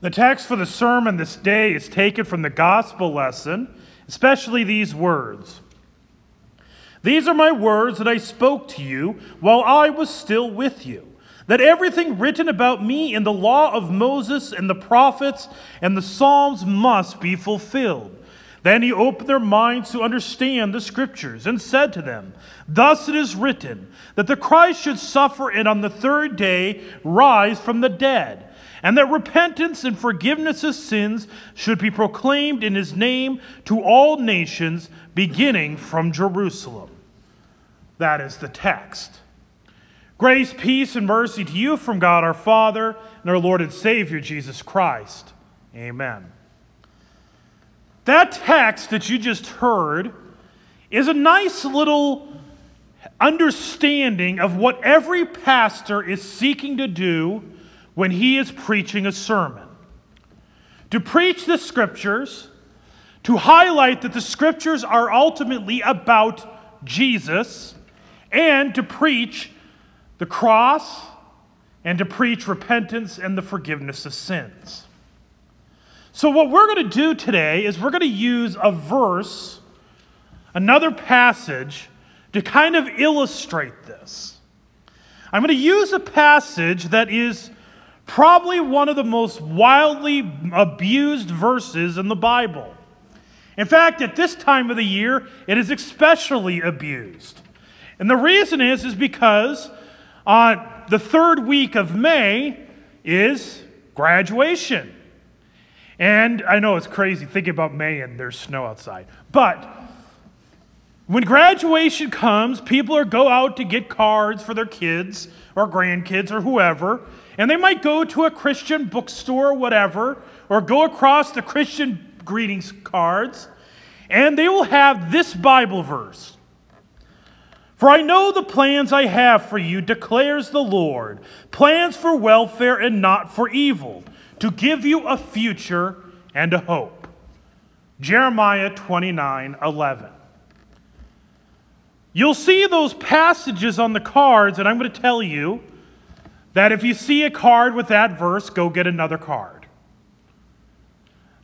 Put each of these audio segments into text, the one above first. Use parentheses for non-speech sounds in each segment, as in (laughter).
The text for the sermon this day is taken from the gospel lesson, especially these words. These are my words that I spoke to you while I was still with you, that everything written about me in the law of Moses and the prophets and the Psalms must be fulfilled. Then he opened their minds to understand the scriptures and said to them, Thus it is written, that the Christ should suffer and on the third day rise from the dead, and that repentance and forgiveness of sins should be proclaimed in his name to all nations, beginning from Jerusalem. That is the text. Grace, peace, and mercy to you from God our Father and our Lord and Savior Jesus Christ. Amen. That text that you just heard is a nice little understanding of what every pastor is seeking to do when he is preaching a sermon. To preach the scriptures, to highlight that the scriptures are ultimately about Jesus, and to preach the cross, and to preach repentance and the forgiveness of sins. So, what we're going to do today is we're going to use a verse, another passage, to kind of illustrate this. I'm going to use a passage that is probably one of the most wildly abused verses in the Bible. In fact, at this time of the year, it is especially abused. And the reason is, is because on the third week of May is graduation. And I know it's crazy thinking about May and there's snow outside. But when graduation comes, people are go out to get cards for their kids or grandkids or whoever, and they might go to a Christian bookstore or whatever, or go across the Christian greetings cards, and they will have this Bible verse. For I know the plans I have for you, declares the Lord plans for welfare and not for evil to give you a future and a hope. Jeremiah 29 11. You'll see those passages on the cards, and I'm going to tell you that if you see a card with that verse, go get another card.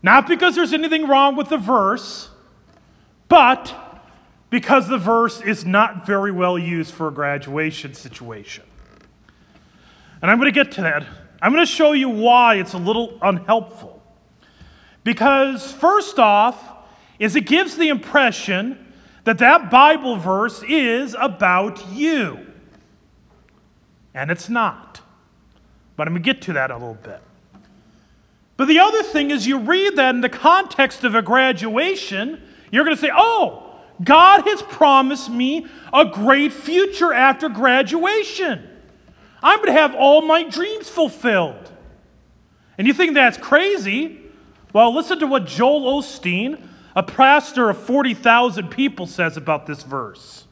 Not because there's anything wrong with the verse, but because the verse is not very well used for a graduation situation. And I'm going to get to that I'm going to show you why it's a little unhelpful. Because, first off, is it gives the impression that that Bible verse is about you. And it's not. But I'm going to get to that a little bit. But the other thing is, you read that in the context of a graduation, you're going to say, oh, God has promised me a great future after graduation. I'm going to have all my dreams fulfilled. And you think that's crazy? Well, listen to what Joel Osteen, a pastor of 40,000 people, says about this verse.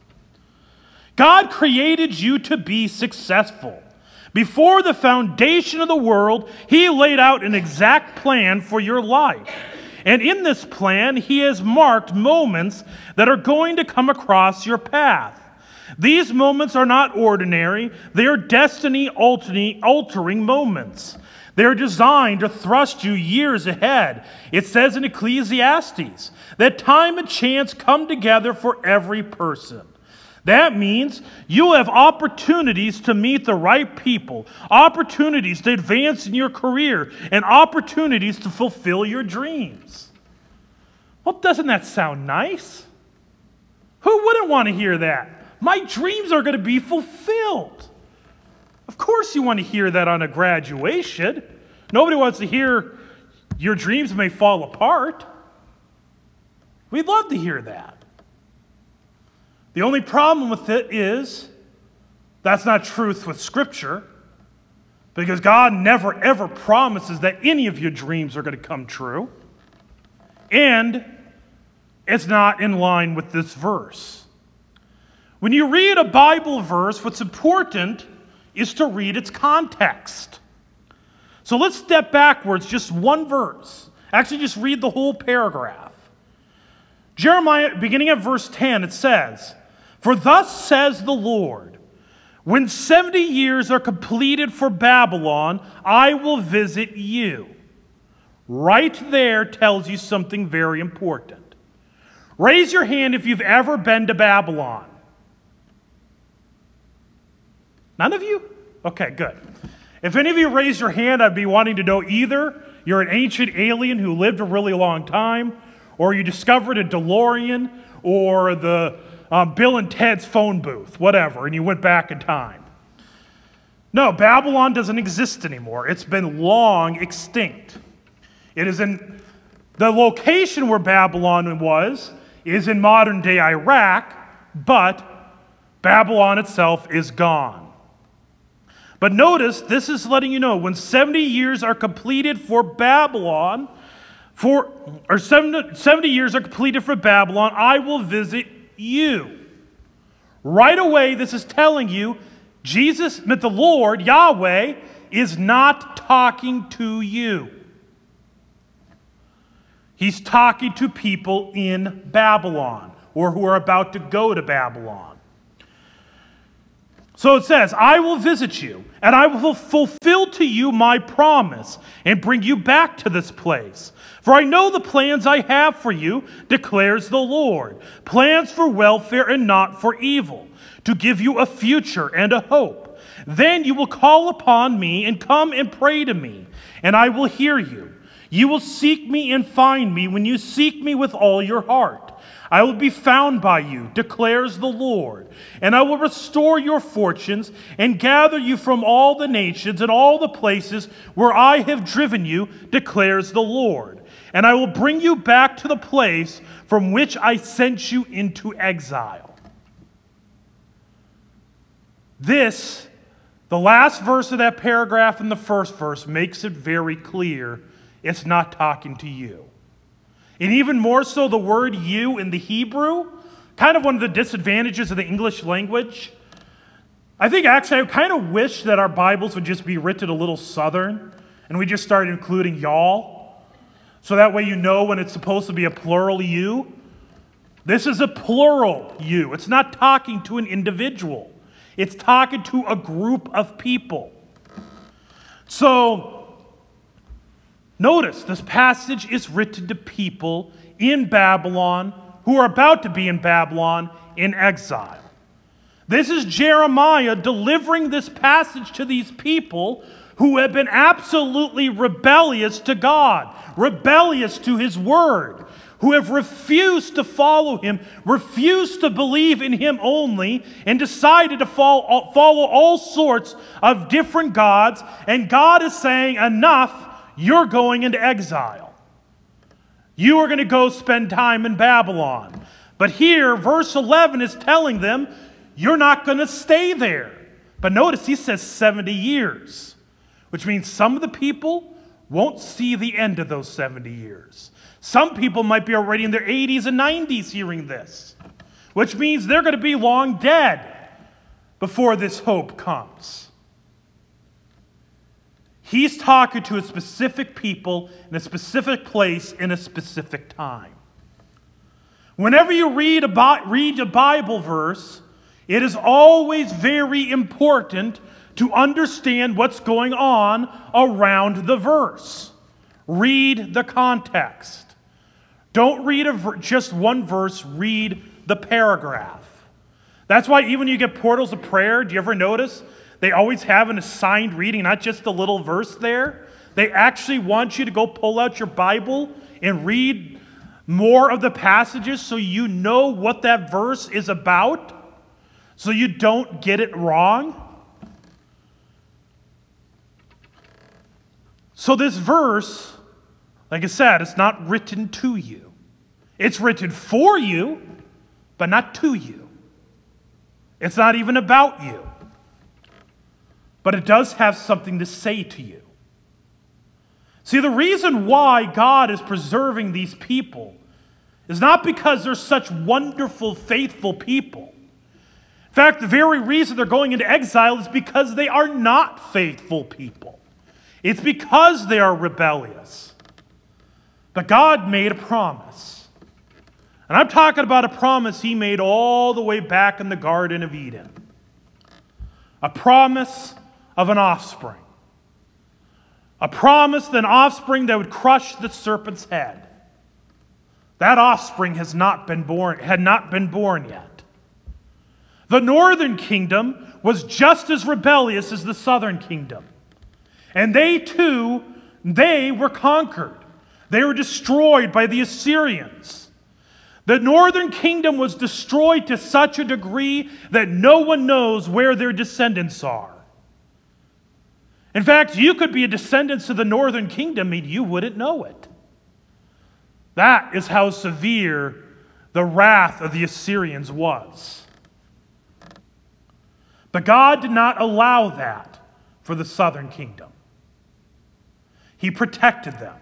God created you to be successful. Before the foundation of the world, He laid out an exact plan for your life. And in this plan, He has marked moments that are going to come across your path. These moments are not ordinary, they are destiny altering moments. They are designed to thrust you years ahead. It says in Ecclesiastes that time and chance come together for every person. That means you have opportunities to meet the right people, opportunities to advance in your career, and opportunities to fulfill your dreams. Well, doesn't that sound nice? Who wouldn't want to hear that? My dreams are going to be fulfilled. Of course, you want to hear that on a graduation. Nobody wants to hear your dreams may fall apart. We'd love to hear that. The only problem with it is that's not truth with Scripture because God never ever promises that any of your dreams are going to come true. And it's not in line with this verse. When you read a Bible verse, what's important is to read its context. So let's step backwards just one verse. Actually, just read the whole paragraph. Jeremiah, beginning at verse 10, it says, For thus says the Lord, when 70 years are completed for Babylon, I will visit you. right there tells you something very important. Raise your hand if you've ever been to Babylon. None of you? Okay, good. If any of you raise your hand, I'd be wanting to know either you're an ancient alien who lived a really long time, or you discovered a DeLorean, or the um, Bill and Ted's phone booth, whatever, and you went back in time. No, Babylon doesn't exist anymore. It's been long extinct. It is in the location where Babylon was is in modern day Iraq, but Babylon itself is gone. But notice this is letting you know when 70 years are completed for Babylon, for or 70, 70 years are completed for Babylon, I will visit you. Right away, this is telling you Jesus, the Lord, Yahweh, is not talking to you. He's talking to people in Babylon or who are about to go to Babylon. So it says, I will visit you, and I will fulfill to you my promise and bring you back to this place. For I know the plans I have for you, declares the Lord plans for welfare and not for evil, to give you a future and a hope. Then you will call upon me and come and pray to me, and I will hear you. You will seek me and find me when you seek me with all your heart. I will be found by you, declares the Lord, and I will restore your fortunes and gather you from all the nations and all the places where I have driven you, declares the Lord. And I will bring you back to the place from which I sent you into exile. This, the last verse of that paragraph in the first verse, makes it very clear it's not talking to you. And even more so, the word you in the Hebrew, kind of one of the disadvantages of the English language. I think actually, I kind of wish that our Bibles would just be written a little southern and we just start including y'all. So that way you know when it's supposed to be a plural you. This is a plural you. It's not talking to an individual, it's talking to a group of people. So, Notice this passage is written to people in Babylon who are about to be in Babylon in exile. This is Jeremiah delivering this passage to these people who have been absolutely rebellious to God, rebellious to his word, who have refused to follow him, refused to believe in him only, and decided to follow, uh, follow all sorts of different gods. And God is saying, Enough you're going into exile. You are going to go spend time in Babylon. But here, verse 11 is telling them, you're not going to stay there. But notice he says 70 years, which means some of the people won't see the end of those 70 years. Some people might be already in their 80s and 90s hearing this, which means they're going to be long dead before this hope comes. He's talking to a specific people in a specific place in a specific time. Whenever you read a, read a Bible verse, it is always very important to understand what's going on around the verse. Read the context. Don't read ver- just one verse, read the paragraph. That's why, even you get portals of prayer, do you ever notice they always have an assigned reading, not just a little verse there. They actually want you to go pull out your Bible and read more of the passages so you know what that verse is about, so you don't get it wrong. So, this verse, like I said, it's not written to you. It's written for you, but not to you. It's not even about you but it does have something to say to you. See, the reason why God is preserving these people is not because they're such wonderful, faithful people. In fact, the very reason they're going into exile is because they are not faithful people. It's because they are rebellious. But God made a promise. And I'm talking about a promise He made all the way back in the Garden of Eden. A promise of an offspring. a promise, that an offspring that would crush the serpent's head. That offspring has not been born, had not been born yet. The northern kingdom was just as rebellious as the southern kingdom. And they too, they were conquered. They were destroyed by the Assyrians. The northern kingdom was destroyed to such a degree that no one knows where their descendants are. In fact, you could be a descendant of the northern kingdom and you wouldn't know it. That is how severe the wrath of the Assyrians was. But God did not allow that for the southern kingdom. He protected them.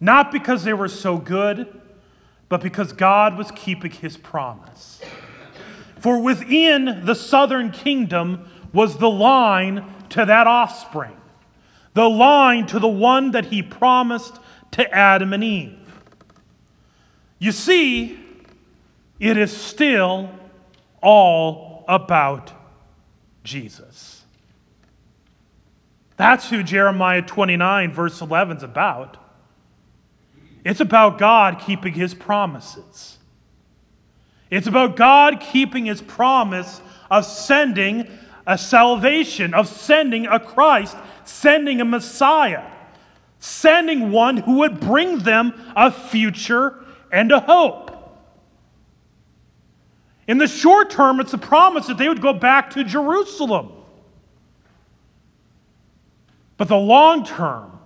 Not because they were so good, but because God was keeping his promise. For within the southern kingdom was the line to that offspring, the line to the one that he promised to Adam and Eve. You see, it is still all about Jesus. That's who Jeremiah 29, verse 11 is about. It's about God keeping his promises. It's about God keeping his promise of sending a salvation, of sending a Christ, sending a Messiah, sending one who would bring them a future and a hope. In the short term, it's a promise that they would go back to Jerusalem. But the long term,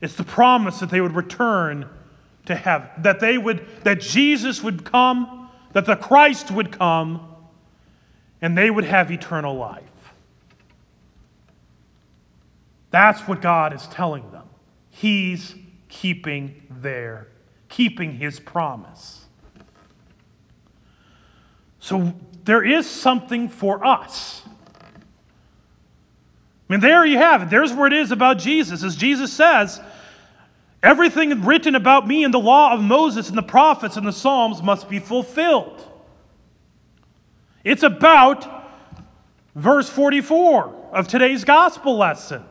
it's the promise that they would return to heaven, that they would, that Jesus would come, that the Christ would come, and they would have eternal life. That's what God is telling them. He's keeping their keeping his promise. So there is something for us. I mean, there you have it. There's where it is about Jesus. As Jesus says, everything written about me in the law of Moses and the prophets and the Psalms must be fulfilled. It's about verse 44 of today's gospel lesson.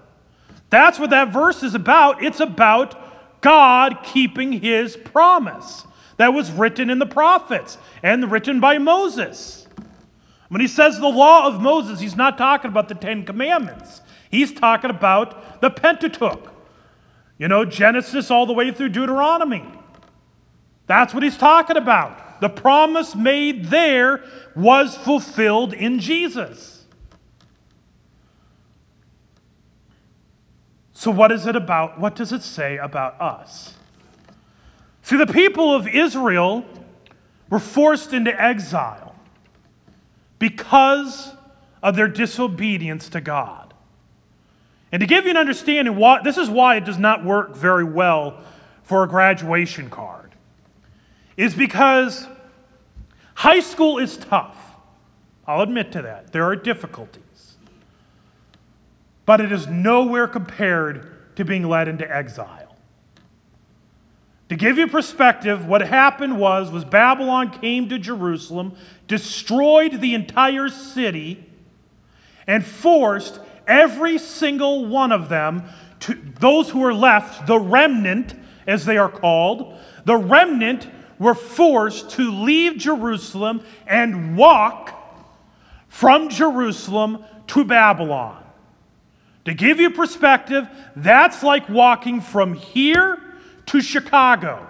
That's what that verse is about. It's about God keeping his promise that was written in the prophets and written by Moses. When he says the law of Moses, he's not talking about the Ten Commandments. He's talking about the Pentateuch. You know, Genesis all the way through Deuteronomy. That's what he's talking about. The promise made there was fulfilled in Jesus. So, what is it about? What does it say about us? See, the people of Israel were forced into exile because of their disobedience to God. And to give you an understanding, this is why it does not work very well for a graduation card, is because high school is tough. I'll admit to that. There are difficulties but it is nowhere compared to being led into exile. To give you perspective, what happened was was Babylon came to Jerusalem, destroyed the entire city, and forced every single one of them to those who were left, the remnant as they are called, the remnant were forced to leave Jerusalem and walk from Jerusalem to Babylon. To give you perspective, that's like walking from here to Chicago.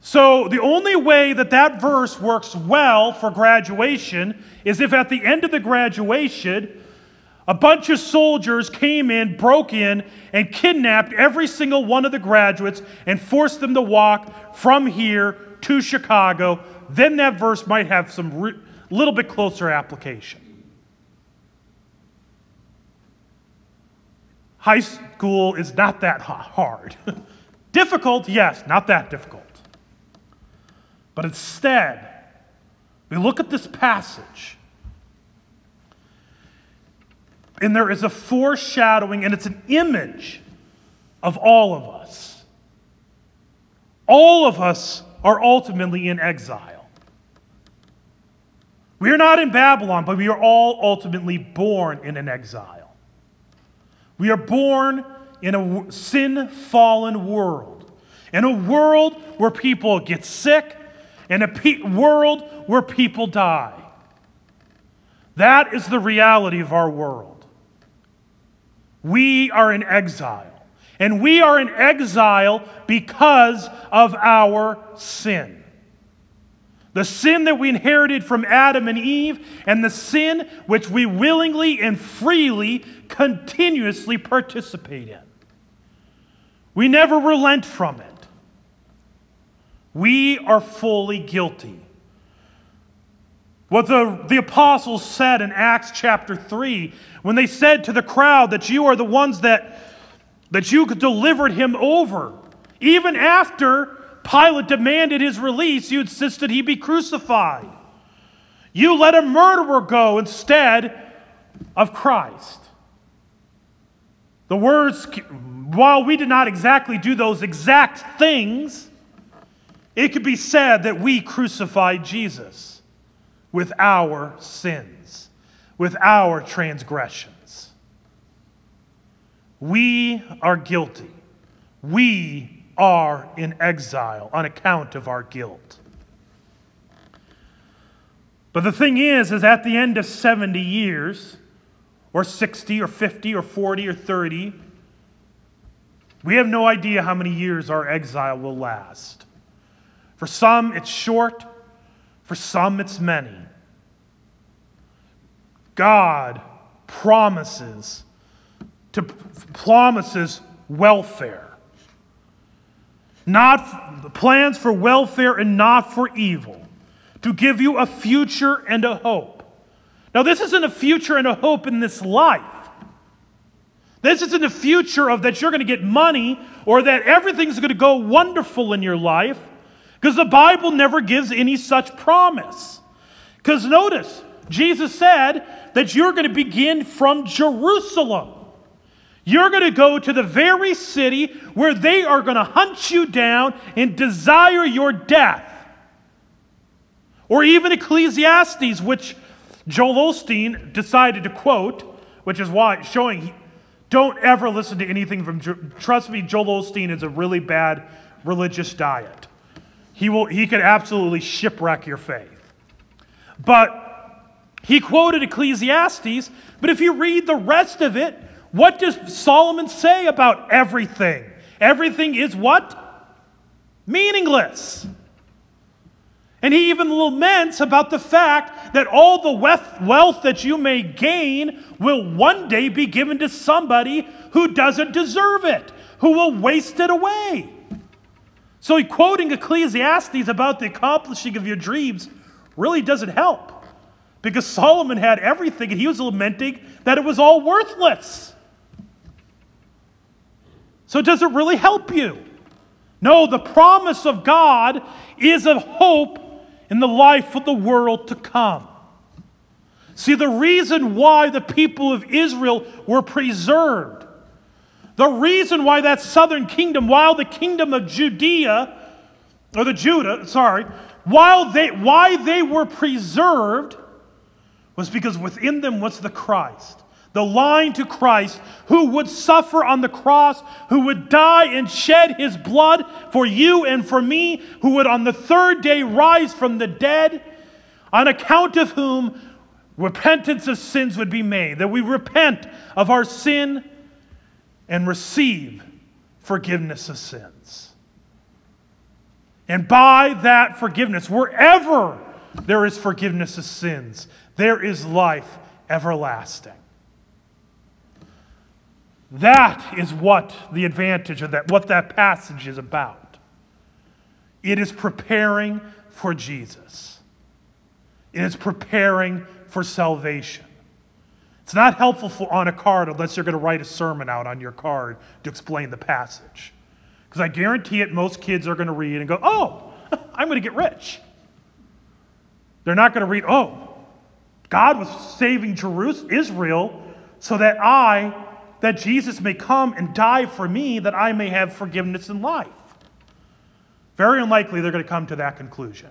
So, the only way that that verse works well for graduation is if at the end of the graduation, a bunch of soldiers came in, broke in, and kidnapped every single one of the graduates and forced them to walk from here to Chicago. Then that verse might have some re- little bit closer application. High school is not that hard. (laughs) difficult, yes, not that difficult. But instead, we look at this passage, and there is a foreshadowing, and it's an image of all of us. All of us are ultimately in exile. We are not in Babylon, but we are all ultimately born in an exile. We are born in a sin fallen world, in a world where people get sick, in a pe- world where people die. That is the reality of our world. We are in exile. And we are in exile because of our sin. The sin that we inherited from Adam and Eve, and the sin which we willingly and freely continuously participate in. We never relent from it. We are fully guilty. What the, the apostles said in Acts chapter 3, when they said to the crowd that you are the ones that, that you delivered him over, even after Pilate demanded his release, you insisted he be crucified. You let a murderer go instead of Christ. The words, while we did not exactly do those exact things, it could be said that we crucified Jesus with our sins, with our transgressions. We are guilty. We are in exile on account of our guilt. But the thing is, is at the end of 70 years, or 60 or 50 or 40 or 30. We have no idea how many years our exile will last. For some, it's short, for some, it's many. God promises to promises welfare. Not plans for welfare and not for evil, to give you a future and a hope. Now, this isn't a future and a hope in this life. This isn't a future of that you're going to get money or that everything's going to go wonderful in your life because the Bible never gives any such promise. Because notice, Jesus said that you're going to begin from Jerusalem. You're going to go to the very city where they are going to hunt you down and desire your death. Or even Ecclesiastes, which Joel Osteen decided to quote, which is why showing he, don't ever listen to anything from trust me Joel Osteen is a really bad religious diet. He will he could absolutely shipwreck your faith. But he quoted Ecclesiastes, but if you read the rest of it, what does Solomon say about everything? Everything is what? Meaningless. And he even laments about the fact that all the wealth that you may gain will one day be given to somebody who doesn't deserve it, who will waste it away. So, quoting Ecclesiastes about the accomplishing of your dreams really doesn't help because Solomon had everything and he was lamenting that it was all worthless. So, does it really help you? No, the promise of God is of hope in the life of the world to come. See, the reason why the people of Israel were preserved, the reason why that southern kingdom, while the kingdom of Judea, or the Judah, sorry, while they, why they were preserved was because within them was the Christ the line to Christ, who would suffer on the cross, who would die and shed his blood for you and for me, who would on the third day rise from the dead, on account of whom repentance of sins would be made, that we repent of our sin and receive forgiveness of sins. And by that forgiveness, wherever there is forgiveness of sins, there is life everlasting. That is what the advantage of that, what that passage is about. It is preparing for Jesus. It is preparing for salvation. It's not helpful for, on a card unless you're going to write a sermon out on your card to explain the passage. Because I guarantee it, most kids are going to read and go, oh, (laughs) I'm going to get rich. They're not going to read, oh, God was saving Jerusalem, Israel so that I that Jesus may come and die for me that I may have forgiveness in life. Very unlikely they're going to come to that conclusion.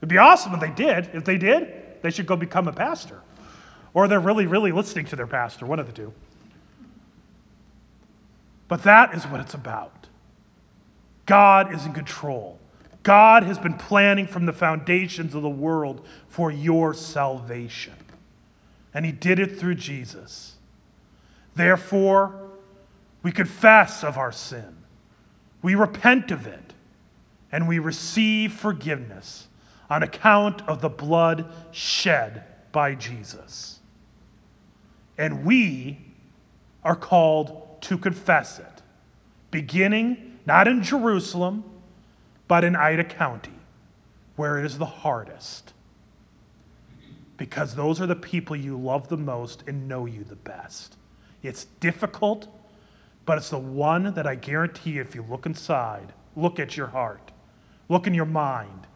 It'd be awesome if they did. If they did, they should go become a pastor. Or they're really, really listening to their pastor, one of the two. But that is what it's about. God is in control. God has been planning from the foundations of the world for your salvation. And He did it through Jesus. Therefore, we confess of our sin, we repent of it, and we receive forgiveness on account of the blood shed by Jesus. And we are called to confess it, beginning not in Jerusalem, but in Ida County, where it is the hardest. Because those are the people you love the most and know you the best. It's difficult, but it's the one that I guarantee if you look inside, look at your heart, look in your mind,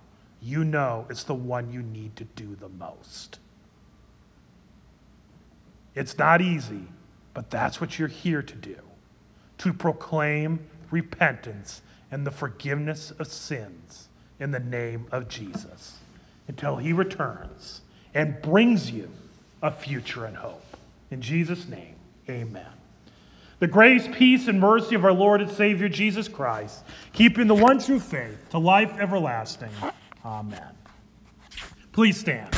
you know it's the one you need to do the most. It's not easy, but that's what you're here to do to proclaim repentance and the forgiveness of sins in the name of Jesus until he returns and brings you a future and hope. In Jesus' name, amen. The grace, peace, and mercy of our Lord and Savior Jesus Christ, keeping the one true faith to life everlasting. Amen. Please stand.